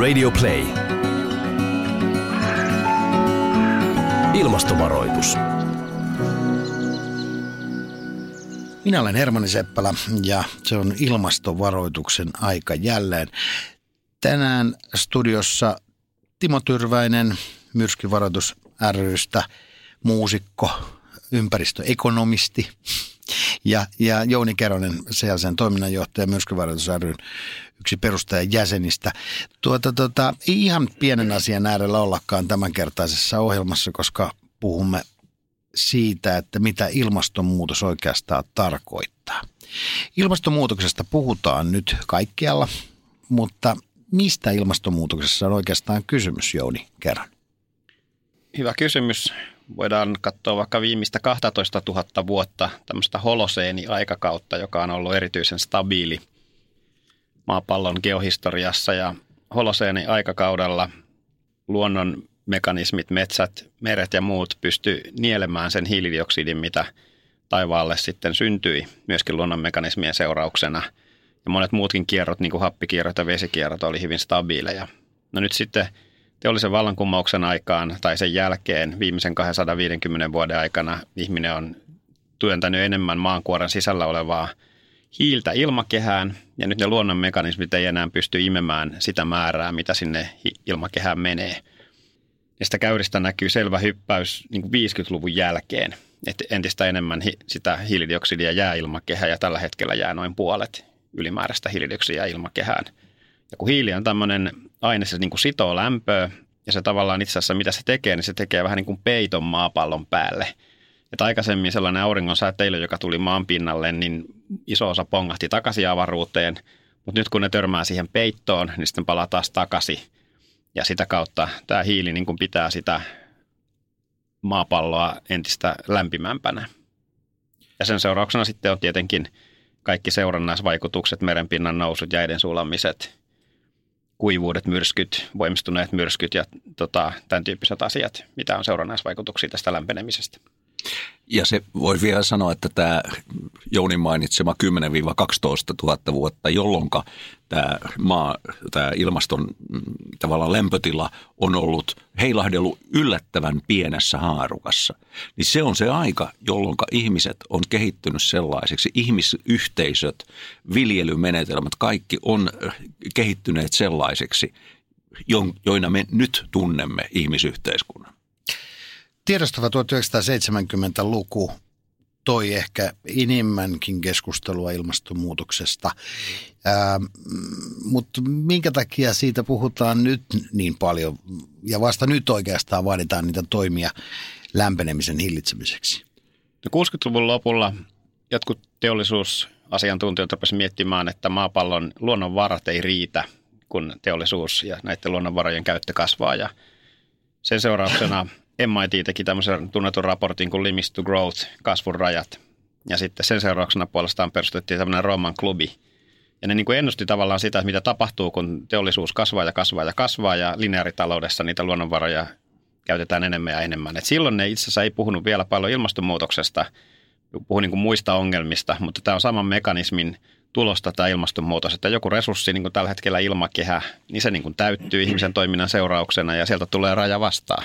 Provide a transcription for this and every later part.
Radio Play. Ilmastovaroitus. Minä olen Hermanni Seppälä ja se on ilmastovaroituksen aika jälleen. Tänään studiossa Timo Tyrväinen, myrskyvaroitus rystä, muusikko, ympäristöekonomisti ja, ja Jouni Keronen, CLCn toiminnanjohtaja myrskyvaroitus ryn yksi perustajan jäsenistä. Tuota, tuota, ei ihan pienen asian äärellä ollakaan tämänkertaisessa ohjelmassa, koska puhumme siitä, että mitä ilmastonmuutos oikeastaan tarkoittaa. Ilmastonmuutoksesta puhutaan nyt kaikkialla, mutta mistä ilmastonmuutoksessa on oikeastaan kysymys, Jouni, kerran? Hyvä kysymys. Voidaan katsoa vaikka viimeistä 12 000 vuotta tämmöistä holoseeni-aikakautta, joka on ollut erityisen stabiili maapallon geohistoriassa. Ja holoseeni-aikakaudella luonnon mekanismit, metsät, meret ja muut pysty nielemään sen hiilidioksidin, mitä taivaalle sitten syntyi myöskin luonnon mekanismien seurauksena. Ja monet muutkin kierrot, niin kuin happikierrot ja vesikierrot, oli hyvin stabiileja. No nyt sitten teollisen vallankumouksen aikaan tai sen jälkeen viimeisen 250 vuoden aikana ihminen on työntänyt enemmän maankuoren sisällä olevaa hiiltä ilmakehään, ja nyt ne luonnon mekanismit ei enää pysty imemään sitä määrää, mitä sinne ilmakehään menee – sitä käyristä näkyy selvä hyppäys niin kuin 50-luvun jälkeen, että entistä enemmän hi- sitä hiilidioksidia jää ilmakehään ja tällä hetkellä jää noin puolet ylimääräistä hiilidioksidia ilmakehään. Ja kun hiili on tämmöinen aine, se niin kuin sitoo lämpöä ja se tavallaan itse asiassa mitä se tekee, niin se tekee vähän niin kuin peiton maapallon päälle. Että aikaisemmin sellainen auringon säteily, joka tuli maan pinnalle, niin iso osa pongahti takaisin avaruuteen, mutta nyt kun ne törmää siihen peittoon, niin sitten palaa taas takaisin – ja sitä kautta tämä hiili niin kuin pitää sitä maapalloa entistä lämpimämpänä. Ja sen seurauksena sitten on tietenkin kaikki seurannaisvaikutukset, merenpinnan nousut, jäiden sulamiset, kuivuudet, myrskyt, voimistuneet myrskyt ja tota, tämän tyyppiset asiat, mitä on seurannaisvaikutuksia tästä lämpenemisestä. Ja se voi vielä sanoa, että tämä Jounin mainitsema 10-12 000 vuotta, jolloin tämä, maa, tämä ilmaston mm, tavallaan lämpötila on ollut heilahdellut yllättävän pienessä haarukassa, niin se on se aika, jolloin ihmiset on kehittynyt sellaiseksi, ihmisyhteisöt, viljelymenetelmät, kaikki on kehittyneet sellaisiksi, joina me nyt tunnemme ihmisyhteiskunnan. Tiedostava 1970-luku toi ehkä enemmänkin keskustelua ilmastonmuutoksesta. Ää, mutta minkä takia siitä puhutaan nyt niin paljon ja vasta nyt oikeastaan vaaditaan niitä toimia lämpenemisen hillitsemiseksi? No 60-luvun lopulla jotkut teollisuusasiantuntijat rupesivat miettimään, että maapallon luonnonvarat ei riitä, kun teollisuus ja näiden luonnonvarojen käyttö kasvaa ja sen seurauksena MIT teki tämmöisen tunnetun raportin kuin Limits to Growth, kasvun rajat. Ja sitten sen seurauksena puolestaan perustettiin tämmöinen Roman klubi. Ja ne niin kuin ennusti tavallaan sitä, että mitä tapahtuu, kun teollisuus kasvaa ja kasvaa ja kasvaa ja lineaaritaloudessa niitä luonnonvaroja käytetään enemmän ja enemmän. Et silloin ne itse asiassa ei puhunut vielä paljon ilmastonmuutoksesta, puhui niin kuin muista ongelmista, mutta tämä on saman mekanismin tulosta tämä ilmastonmuutos, että joku resurssi, niin kuin tällä hetkellä ilmakehä, niin se niin kuin täyttyy ihmisen toiminnan seurauksena ja sieltä tulee raja vastaan.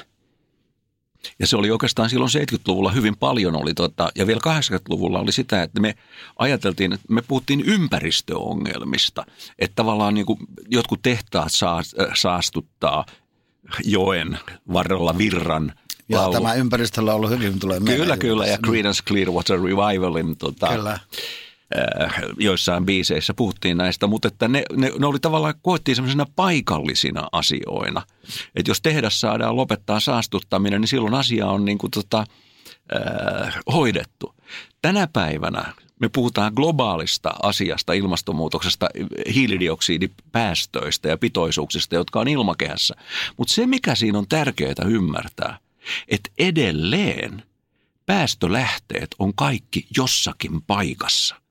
Ja se oli oikeastaan silloin 70-luvulla hyvin paljon oli, tota, ja vielä 80-luvulla oli sitä, että me ajateltiin, että me puhuttiin ympäristöongelmista. Että tavallaan niin kuin jotkut tehtaat äh, saastuttaa joen varrella virran. Ja laulu. tämä ympäristöllä on ollut hyvin tulee Kyllä, kyllä, ja Creedence Clearwater Revivalin tota, kyllä Äh, joissain biiseissä puhuttiin näistä, mutta että ne, ne, ne oli tavallaan, koettiin semmoisena paikallisina asioina. Että jos tehdas saadaan lopettaa saastuttaminen, niin silloin asia on niin kuin tota, äh, hoidettu. Tänä päivänä me puhutaan globaalista asiasta, ilmastonmuutoksesta, hiilidioksidipäästöistä ja pitoisuuksista, jotka on ilmakehässä. Mutta se, mikä siinä on tärkeää ymmärtää, että edelleen päästölähteet on kaikki jossakin paikassa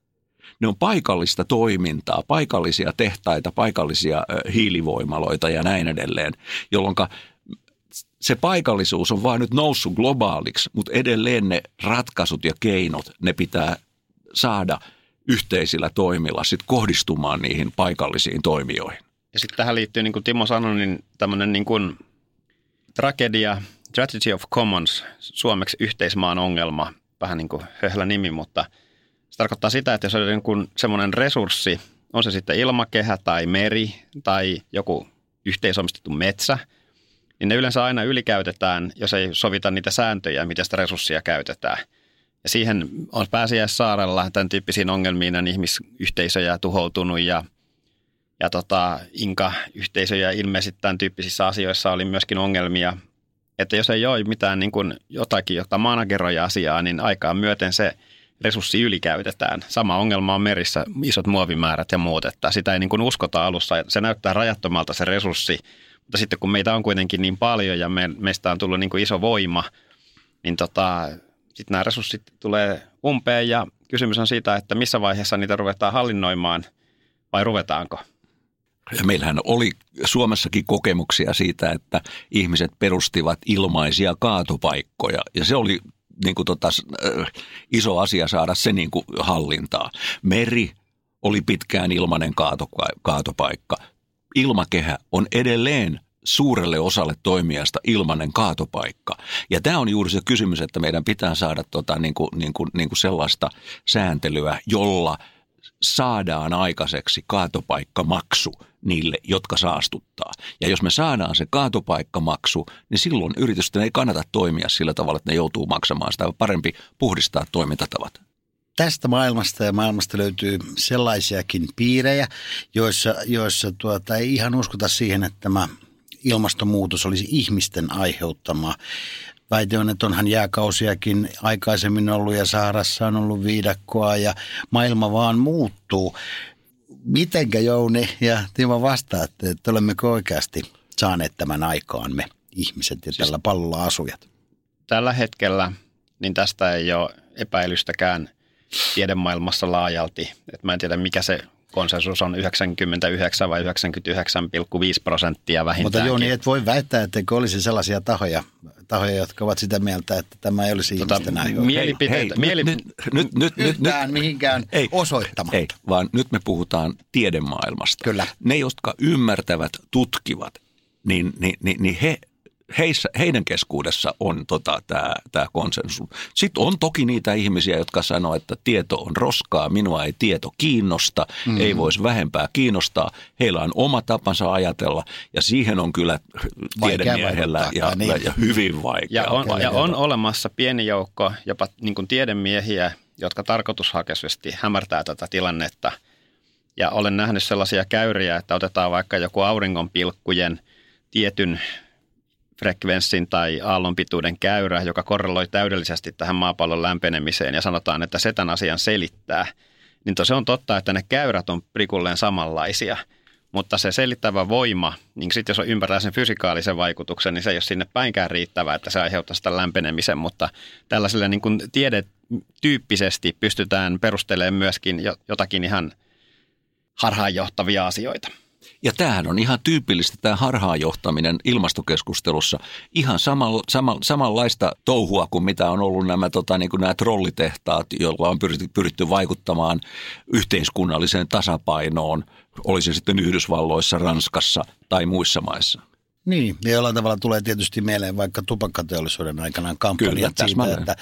ne on paikallista toimintaa, paikallisia tehtaita, paikallisia hiilivoimaloita ja näin edelleen, jolloin se paikallisuus on vain nyt noussut globaaliksi, mutta edelleen ne ratkaisut ja keinot, ne pitää saada yhteisillä toimilla sit kohdistumaan niihin paikallisiin toimijoihin. Ja sitten tähän liittyy, niin kuin Timo sanoi, niin tämmöinen niin kuin tragedia, Tragedy of Commons, suomeksi yhteismaan ongelma, vähän niin kuin höhlä nimi, mutta se tarkoittaa sitä, että jos on niin semmoinen resurssi, on se sitten ilmakehä tai meri tai joku yhteisomistettu metsä, niin ne yleensä aina ylikäytetään, jos ei sovita niitä sääntöjä, miten sitä resurssia käytetään. Ja siihen on pääsiäissaarella tämän tyyppisiin ongelmiin on ihmisyhteisöjä tuhoutunut ja, ja tota, Inka-yhteisöjä ilmeisesti tämän tyyppisissä asioissa oli myöskin ongelmia. Että jos ei ole mitään niin kuin jotakin, jota manageroi asiaa, niin aikaan myöten se resurssi ylikäytetään. Sama ongelma on merissä, isot muovimäärät ja muut, että sitä ei niin kuin uskota alussa. Se näyttää rajattomalta se resurssi, mutta sitten kun meitä on kuitenkin niin paljon ja me, meistä on tullut niin kuin iso voima, niin tota, sitten nämä resurssit tulee umpeen ja kysymys on siitä, että missä vaiheessa niitä ruvetaan hallinnoimaan vai ruvetaanko? Ja meillähän oli Suomessakin kokemuksia siitä, että ihmiset perustivat ilmaisia kaatopaikkoja ja se oli niin kuin tota, iso asia saada se niin kuin hallintaa. Meri oli pitkään ilmainen kaatopaikka. Ilmakehä on edelleen suurelle osalle toimijasta ilmainen kaatopaikka. Ja tämä on juuri se kysymys, että meidän pitää saada tota, niin kuin, niin kuin, niin kuin sellaista sääntelyä, jolla saadaan aikaiseksi kaatopaikkamaksu niille, jotka saastuttaa. Ja jos me saadaan se kaatopaikkamaksu, niin silloin yritysten ei kannata toimia sillä tavalla, että ne joutuu maksamaan sitä. Parempi puhdistaa toimintatavat tästä maailmasta ja maailmasta löytyy sellaisiakin piirejä, joissa, joissa tuota, ei ihan uskota siihen, että tämä ilmastonmuutos olisi ihmisten aiheuttama. Väite on, että onhan jääkausiakin aikaisemmin ollut ja Saharassa on ollut viidakkoa ja maailma vaan muuttuu. Mitenkä Jouni ja Timo vastaatte, että olemmeko oikeasti saaneet tämän aikaan me ihmiset ja siis tällä pallolla asujat? Tällä hetkellä niin tästä ei ole epäilystäkään tiedemaailmassa laajalti. Et mä en tiedä, mikä se konsensus on 99 vai 99,5 prosenttia vähintään. Mutta Jouni, et voi väittää, että olisi sellaisia tahoja, tahoja, jotka ovat sitä mieltä, että tämä ei olisi tota, ihmisten aiheuttama. Mielipiteitä. Hei, hei, nyt, nyt, nyt, nyt, nyt, mihinkään ei, osoittamatta. Ei, vaan nyt me puhutaan tiedemaailmasta. Kyllä. Ne, jotka ymmärtävät, tutkivat, niin, niin, niin, niin he heissä, heidän keskuudessa on tota, tämä tää konsensus. Sitten on toki niitä ihmisiä, jotka sanoo, että tieto on roskaa, minua ei tieto kiinnosta, mm. ei voisi vähempää kiinnostaa. Heillä on oma tapansa ajatella ja siihen on kyllä tiedemiehellä ja, niin. ja hyvin vaikea. Ja on, ja on olemassa pieni joukko jopa niin kuin tiedemiehiä, jotka tarkoitushakeisesti hämärtää tätä tilannetta. Ja olen nähnyt sellaisia käyriä, että otetaan vaikka joku auringonpilkkujen tietyn frekvenssin tai aallonpituuden käyrä, joka korreloi täydellisesti tähän maapallon lämpenemiseen ja sanotaan, että se tämän asian selittää, niin se on totta, että ne käyrät on prikulleen samanlaisia. Mutta se selittävä voima, niin sitten jos ymmärtää sen fysikaalisen vaikutuksen, niin se ei ole sinne päinkään riittävää, että se aiheuttaa sitä lämpenemisen. Mutta tällaiselle niin kuin tiedetyyppisesti pystytään perustelemaan myöskin jotakin ihan harhaanjohtavia asioita. Ja tämähän on ihan tyypillistä tämä harhaanjohtaminen ilmastokeskustelussa. Ihan samalla, sama, samanlaista touhua kuin mitä on ollut nämä, tota, niin kuin nämä trollitehtaat, joilla on pyritty, pyritty vaikuttamaan yhteiskunnalliseen tasapainoon, olisi sitten Yhdysvalloissa, Ranskassa tai muissa maissa. Niin, ja jollain tavalla tulee tietysti mieleen vaikka tupakkateollisuuden aikanaan kampanjat Kyllä, siitä, että,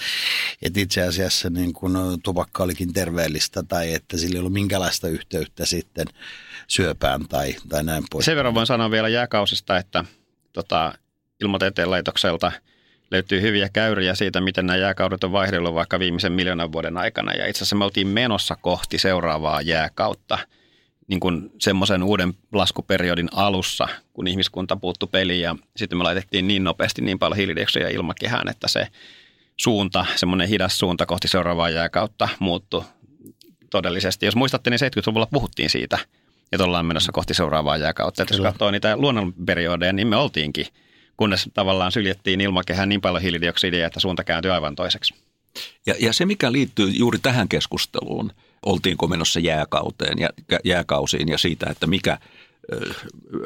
että itse asiassa niin kun tupakka olikin terveellistä tai että sillä ei ollut minkälaista yhteyttä sitten syöpään tai, tai näin pois. Sen verran voin sanoa vielä jääkausista, että tota, ilmatieteen laitokselta löytyy hyviä käyriä siitä, miten nämä jääkaudet on vaihdellut vaikka viimeisen miljoonan vuoden aikana. Ja itse asiassa me oltiin menossa kohti seuraavaa jääkautta – niin kuin semmoisen uuden laskuperiodin alussa, kun ihmiskunta puuttu peliin ja sitten me laitettiin niin nopeasti niin paljon hiilidioksidia ilmakehään, että se suunta, semmoinen hidas suunta kohti seuraavaa jääkautta muuttui todellisesti. Jos muistatte, niin 70-luvulla puhuttiin siitä, että ollaan menossa kohti seuraavaa jääkautta. Että jos katsoo niitä luonnonperiodeja, niin me oltiinkin, kunnes tavallaan syljettiin ilmakehään niin paljon hiilidioksidia, että suunta kääntyi aivan toiseksi. Ja, ja se, mikä liittyy juuri tähän keskusteluun – oltiinko menossa jääkauteen ja jääkausiin ja siitä, että mikä,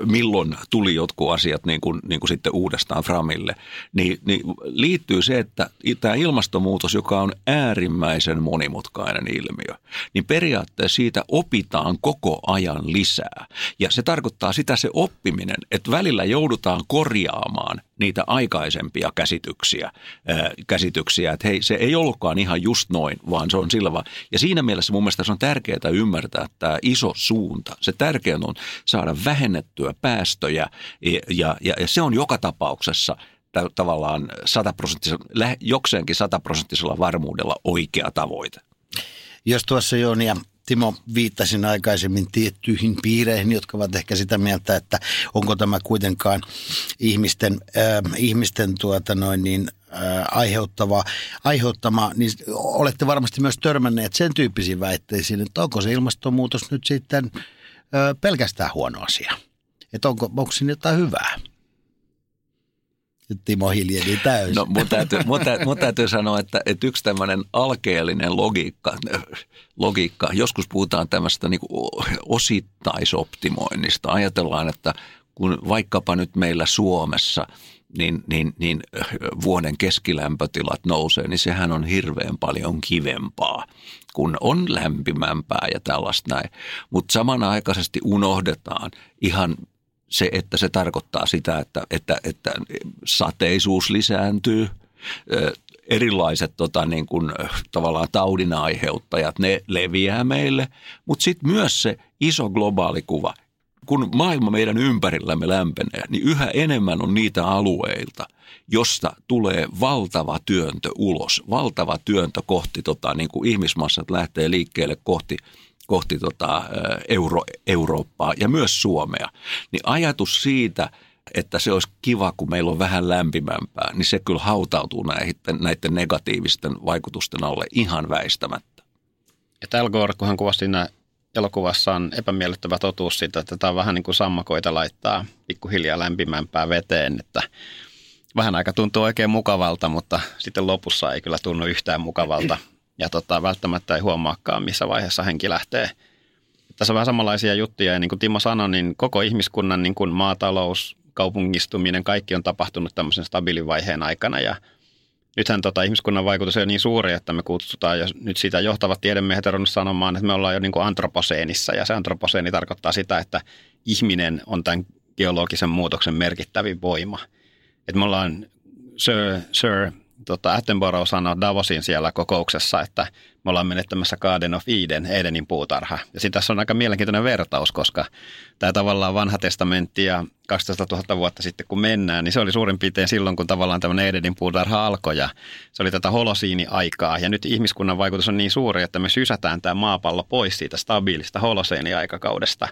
milloin tuli jotkut asiat niin kuin, niin kuin sitten uudestaan Framille, niin, niin liittyy se, että tämä ilmastonmuutos, joka on äärimmäisen monimutkainen ilmiö, niin periaatteessa siitä opitaan koko ajan lisää. Ja se tarkoittaa sitä se oppiminen, että välillä joudutaan korjaamaan niitä aikaisempia käsityksiä, ää, käsityksiä, että hei, se ei ollutkaan ihan just noin, vaan se on sillä vaan. Ja siinä mielessä mun mielestä se on tärkeää ymmärtää tämä iso suunta. Se tärkeää on saada vähennettyä päästöjä ja, ja, ja se on joka tapauksessa tavallaan jokseenkin sataprosenttisella varmuudella oikea tavoite. Jos tuossa Joonia Timo viittasin aikaisemmin tiettyihin piireihin, jotka ovat ehkä sitä mieltä, että onko tämä kuitenkaan ihmisten, äh, ihmisten tuota noin niin, äh, aiheuttava, aiheuttama, niin olette varmasti myös törmänneet sen tyyppisiin väitteisiin, että onko se ilmastonmuutos nyt sitten äh, pelkästään huono asia. Että onko, onko siinä jotain hyvää? Timo hiljeni täysin. No, mun täytyy, mun täytyy, mun täytyy sanoa, että, että yksi tämmöinen alkeellinen logiikka, logiikka, joskus puhutaan tämmöistä niin osittaisoptimoinnista. Ajatellaan, että kun vaikkapa nyt meillä Suomessa niin, niin, niin vuoden keskilämpötilat nousee, niin sehän on hirveän paljon kivempaa, kun on lämpimämpää ja tällaista näin. Mutta samanaikaisesti unohdetaan ihan se, että se tarkoittaa sitä, että, että, että sateisuus lisääntyy, erilaiset tota, niin kuin, tavallaan taudin aiheuttajat, ne leviää meille, mutta sitten myös se iso globaali kuva. Kun maailma meidän ympärillämme lämpenee, niin yhä enemmän on niitä alueilta, josta tulee valtava työntö ulos, valtava työntö kohti, tota, niin kuin ihmismassat lähtee liikkeelle kohti kohti tota, Euro, Eurooppaa ja myös Suomea, niin ajatus siitä, että se olisi kiva, kun meillä on vähän lämpimämpää, niin se kyllä hautautuu näiden, näiden negatiivisten vaikutusten alle ihan väistämättä. Ja Al Gore, kun hän kuvasi siinä on epämiellyttävä totuus siitä, että tämä on vähän niin kuin sammakoita laittaa pikkuhiljaa lämpimämpää veteen, että vähän aika tuntuu oikein mukavalta, mutta sitten lopussa ei kyllä tunnu yhtään mukavalta ja tota, välttämättä ei huomaakaan, missä vaiheessa henki lähtee. Tässä on vähän samanlaisia juttuja, ja niin kuin Timo sanoi, niin koko ihmiskunnan niin kuin maatalous, kaupungistuminen, kaikki on tapahtunut tämmöisen stabiilivaiheen aikana, ja nythän tota, ihmiskunnan vaikutus on niin suuri, että me kutsutaan, ja nyt sitä johtavat tiedemiehet on sanomaan, että me ollaan jo niin kuin antroposeenissa, ja se antroposeeni tarkoittaa sitä, että ihminen on tämän geologisen muutoksen merkittävin voima. Että me ollaan Sir, Sir tota, Attenborough sanoi Davosin siellä kokouksessa, että me ollaan menettämässä Garden of Eden, Edenin puutarha. Ja sitten tässä on aika mielenkiintoinen vertaus, koska tämä tavallaan vanha testamentti ja 12 000 vuotta sitten kun mennään, niin se oli suurin piirtein silloin, kun tavallaan tämmöinen Edenin puutarha alkoi ja se oli tätä holosiini-aikaa. Ja nyt ihmiskunnan vaikutus on niin suuri, että me sysätään tämä maapallo pois siitä stabiilista holoseeni-aikakaudesta.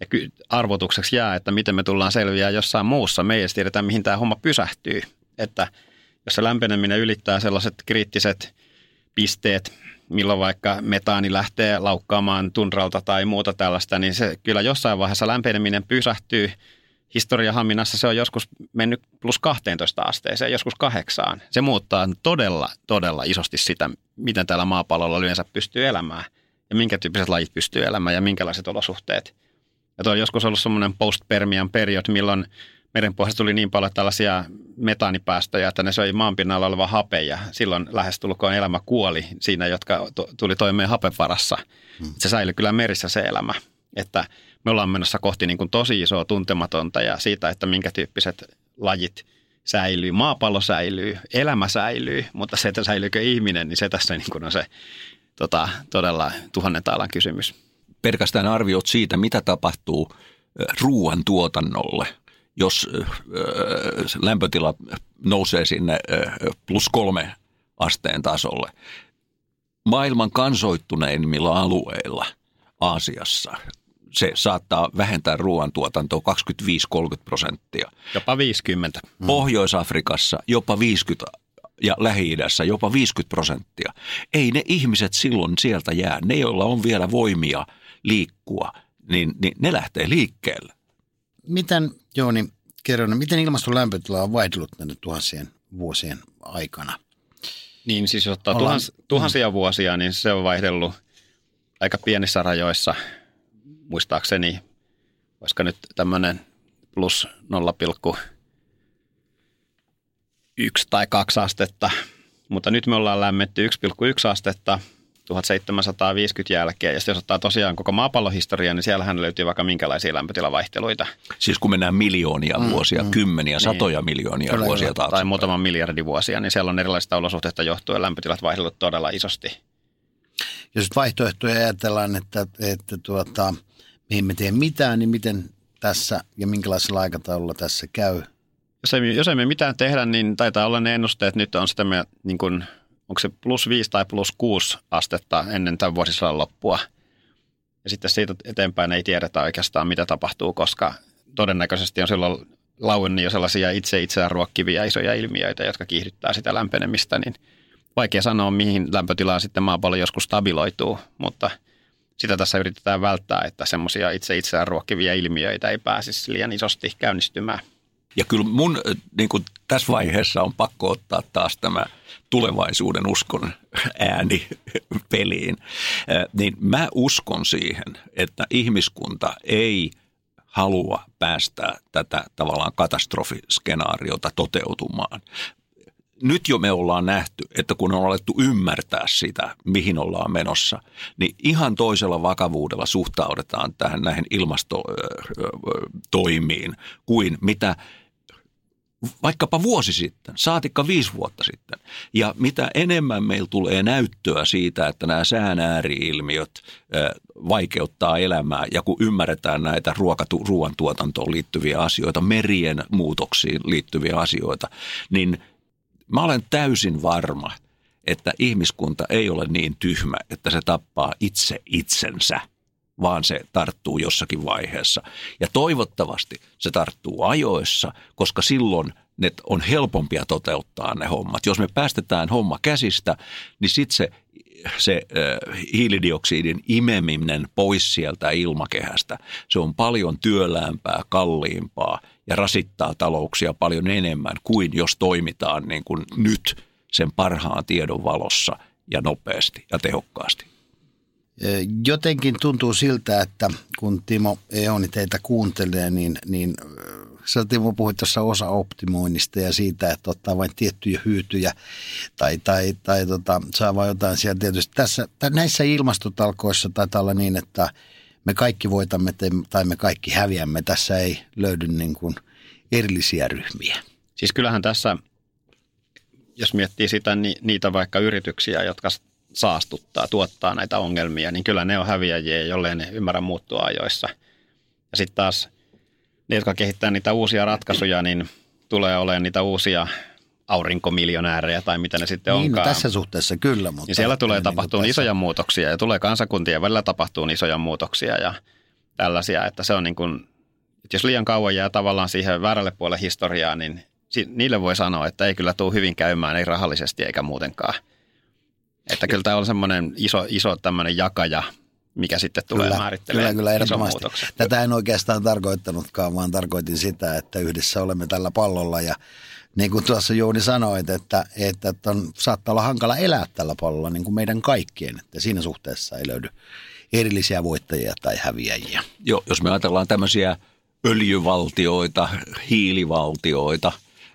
Ja arvotukseksi jää, että miten me tullaan selviää jossain muussa. Me ei edes tiedetä, mihin tämä homma pysähtyy. Että – se lämpeneminen ylittää sellaiset kriittiset pisteet, milloin vaikka metaani lähtee laukkaamaan tunralta tai muuta tällaista, niin se kyllä jossain vaiheessa lämpeneminen pysähtyy. Historiahaminassa se on joskus mennyt plus 12 asteeseen, joskus kahdeksaan. Se muuttaa todella, todella isosti sitä, miten täällä maapallolla yleensä pystyy elämään ja minkä tyyppiset lajit pystyy elämään ja minkälaiset olosuhteet. Ja tuo on joskus ollut semmoinen post-Permian period, milloin merenpohjasta tuli niin paljon tällaisia metaanipäästöjä, että ne söi maanpinnalla oleva hape ja silloin lähestulkoon elämä kuoli siinä, jotka tuli toimeen hapevarassa. Hmm. Se säilyi kyllä merissä se elämä, että me ollaan menossa kohti niin kuin tosi isoa tuntematonta ja siitä, että minkä tyyppiset lajit säilyy, maapallo säilyy, elämä säilyy, mutta se, että säilyykö ihminen, niin se tässä niin kuin on se tota, todella tuhannen taalan kysymys. Pelkästään arviot siitä, mitä tapahtuu ruoan tuotannolle – jos lämpötila nousee sinne plus kolme asteen tasolle. Maailman kansoittuneimmilla alueilla Aasiassa se saattaa vähentää ruoantuotantoa 25-30 prosenttia. Jopa 50. Mm. Pohjois-Afrikassa jopa 50 ja Lähi-idässä jopa 50 prosenttia. Ei ne ihmiset silloin sieltä jää. Ne, joilla on vielä voimia liikkua, niin, niin ne lähtee liikkeelle. Miten Jooni Keronen, miten ilmaston lämpötila on vaihdellut näiden tuhansien vuosien aikana? Niin siis jos ottaa Ollaan, tuhans, tuhansia mm. vuosia, niin se on vaihdellut aika pienissä rajoissa, muistaakseni olisiko nyt tämmöinen plus 0,1 tai 2 astetta, mutta nyt me ollaan lämmetty 1,1 astetta 1750 jälkeen. Ja jos ottaa tosiaan koko maapallon historia, niin siellähän löytyy vaikka minkälaisia lämpötilavaihteluita. Siis kun mennään miljoonia mm, vuosia, mm, kymmeniä, niin. satoja miljoonia Kyllä, vuosia taakse. Tai muutaman miljardin vuosia, niin siellä on erilaisista olosuhteista johtuen lämpötilat vaihdellut todella isosti. Jos vaihtoehtoja ajatellaan, että, että tuota, mihin me teemme mitään, niin miten tässä ja minkälaisella aikataululla tässä käy? Jos ei, jos ei me mitään tehdä, niin taitaa olla ne ennusteet nyt on sitä me, niin kuin, onko se plus 5 tai plus 6 astetta ennen tämän vuosisadan loppua. Ja sitten siitä eteenpäin ei tiedetä oikeastaan, mitä tapahtuu, koska todennäköisesti on silloin lauennut jo sellaisia itse itseään ruokkivia isoja ilmiöitä, jotka kiihdyttää sitä lämpenemistä, niin vaikea sanoa, mihin lämpötilaan sitten maapallo joskus stabiloituu, mutta – sitä tässä yritetään välttää, että semmoisia itse itseään ruokkivia ilmiöitä ei pääsisi liian isosti käynnistymään. Ja kyllä mun niin kuin tässä vaiheessa on pakko ottaa taas tämä tulevaisuuden uskon ääni peliin. Niin mä uskon siihen, että ihmiskunta ei halua päästää tätä tavallaan katastrofiskenaariota toteutumaan nyt jo me ollaan nähty, että kun on alettu ymmärtää sitä, mihin ollaan menossa, niin ihan toisella vakavuudella suhtaudutaan tähän näihin ilmastotoimiin kuin mitä vaikkapa vuosi sitten, saatikka viisi vuotta sitten. Ja mitä enemmän meillä tulee näyttöä siitä, että nämä sään ääriilmiöt vaikeuttaa elämää ja kun ymmärretään näitä ruokatu- ruoantuotantoon liittyviä asioita, merien muutoksiin liittyviä asioita, niin – Mä olen täysin varma, että ihmiskunta ei ole niin tyhmä, että se tappaa itse itsensä, vaan se tarttuu jossakin vaiheessa. Ja toivottavasti se tarttuu ajoissa, koska silloin ne on helpompia toteuttaa ne hommat. Jos me päästetään homma käsistä, niin sitten se, se äh, hiilidioksidin imeminen pois sieltä ilmakehästä, se on paljon työlämpää, kalliimpaa ja rasittaa talouksia paljon enemmän kuin jos toimitaan niin kuin nyt sen parhaan tiedon valossa ja nopeasti ja tehokkaasti. Jotenkin tuntuu siltä, että kun Timo Eoni teitä kuuntelee, niin, niin sä Timo puhuit tuossa osa optimoinnista ja siitä, että ottaa vain tiettyjä hyytyjä tai, tai, tai tota, saa vain jotain siellä tietysti. Tässä, näissä ilmastotalkoissa taitaa olla niin, että – me kaikki voitamme tai me kaikki häviämme. Tässä ei löydy niin kuin erillisiä ryhmiä. Siis kyllähän tässä, jos miettii sitä, niin niitä vaikka yrityksiä, jotka saastuttaa, tuottaa näitä ongelmia, niin kyllä ne on häviäjiä, jollei ne ymmärrä muuttua ajoissa. Ja sitten taas ne, jotka kehittää niitä uusia ratkaisuja, niin tulee olemaan niitä uusia aurinkomiljonäärejä tai mitä ne sitten niin, no onkaan. No tässä suhteessa kyllä. Mutta niin siellä tulee niin tapahtua niin isoja muutoksia ja tulee kansakuntien välillä tapahtuu isoja muutoksia ja tällaisia, että se on niin kuin, että jos liian kauan jää tavallaan siihen väärälle puolelle historiaa, niin niille voi sanoa, että ei kyllä tule hyvin käymään, ei rahallisesti eikä muutenkaan. Että kyllä tämä on semmoinen iso, iso tämmöinen jakaja, mikä sitten tulee kyllä, määrittelemään Kyllä, kyllä, Tätä en oikeastaan tarkoittanutkaan, vaan tarkoitin sitä, että yhdessä olemme tällä pallolla. Ja niin kuin tuossa Jouni sanoit, että, että on, saattaa olla hankala elää tällä pallolla niin kuin meidän kaikkien, että siinä suhteessa ei löydy erillisiä voittajia tai häviäjiä. Joo, jos me ajatellaan tämmöisiä öljyvaltioita, hiilivaltioita,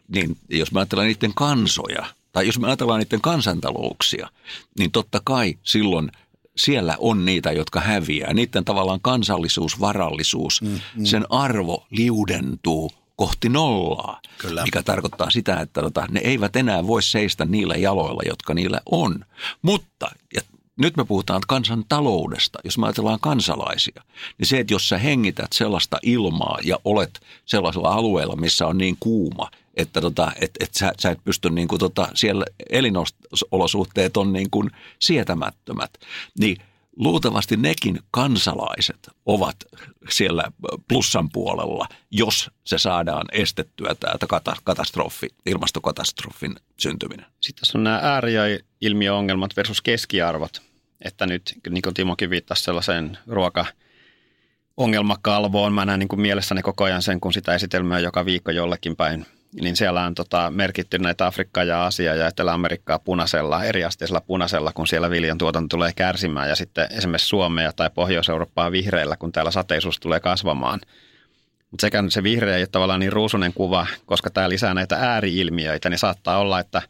niin jos me ajatellaan niiden kansoja, tai jos me ajatellaan niiden kansantalouksia, niin totta kai silloin siellä on niitä, jotka häviää. Niiden tavallaan kansallisuus, varallisuus, mm, mm. sen arvo liudentuu kohti nollaa, Kyllä. mikä tarkoittaa sitä, että tota, ne eivät enää voi seistä niillä jaloilla, jotka niillä on. Mutta, ja nyt me puhutaan kansantaloudesta, jos me ajatellaan kansalaisia, niin se, että jos sä hengität sellaista ilmaa ja olet sellaisella alueella, missä on niin kuuma, että tota, et, et sä, sä et pysty niin kuin tota, siellä elinolosuhteet on niin kuin sietämättömät, niin – luultavasti nekin kansalaiset ovat siellä plussan puolella, jos se saadaan estettyä tämä katastrofi, ilmastokatastrofin syntyminen. Sitten tässä on nämä ääri- ilmiöongelmat versus keskiarvot. Että nyt, niin kuin Timokin viittasi sellaiseen ruoka ongelmakalvoon, mä näen niin kuin mielessäni koko ajan sen, kun sitä esitelmää joka viikko jollekin päin niin siellä on tota, merkitty näitä Afrikkaa ja Aasiaa ja Etelä-Amerikkaa punaisella, eriasteisella punaisella, kun siellä viljan tuotanto tulee kärsimään. Ja sitten esimerkiksi Suomea tai Pohjois-Eurooppaa vihreillä, kun täällä sateisuus tulee kasvamaan. Mutta sekä se vihreä ei ole tavallaan niin ruusunen kuva, koska tämä lisää näitä ääriilmiöitä, niin saattaa olla, että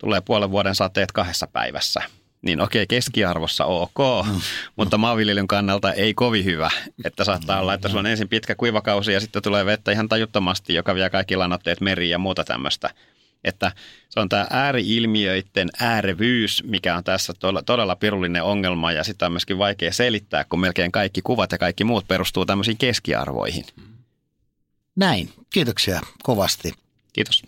tulee puolen vuoden sateet kahdessa päivässä. Niin okei, keskiarvossa ok, mm. mutta maanviljelyn kannalta ei kovin hyvä. Että saattaa olla, että sulla on ensin pitkä kuivakausi ja sitten tulee vettä ihan tajuttomasti, joka vie kaikki lannoitteet meriin ja muuta tämmöistä. Että se on tämä ääriilmiöiden äärevyys, mikä on tässä todella pirullinen ongelma ja sitä on myöskin vaikea selittää, kun melkein kaikki kuvat ja kaikki muut perustuu tämmöisiin keskiarvoihin. Näin. Kiitoksia kovasti. Kiitos.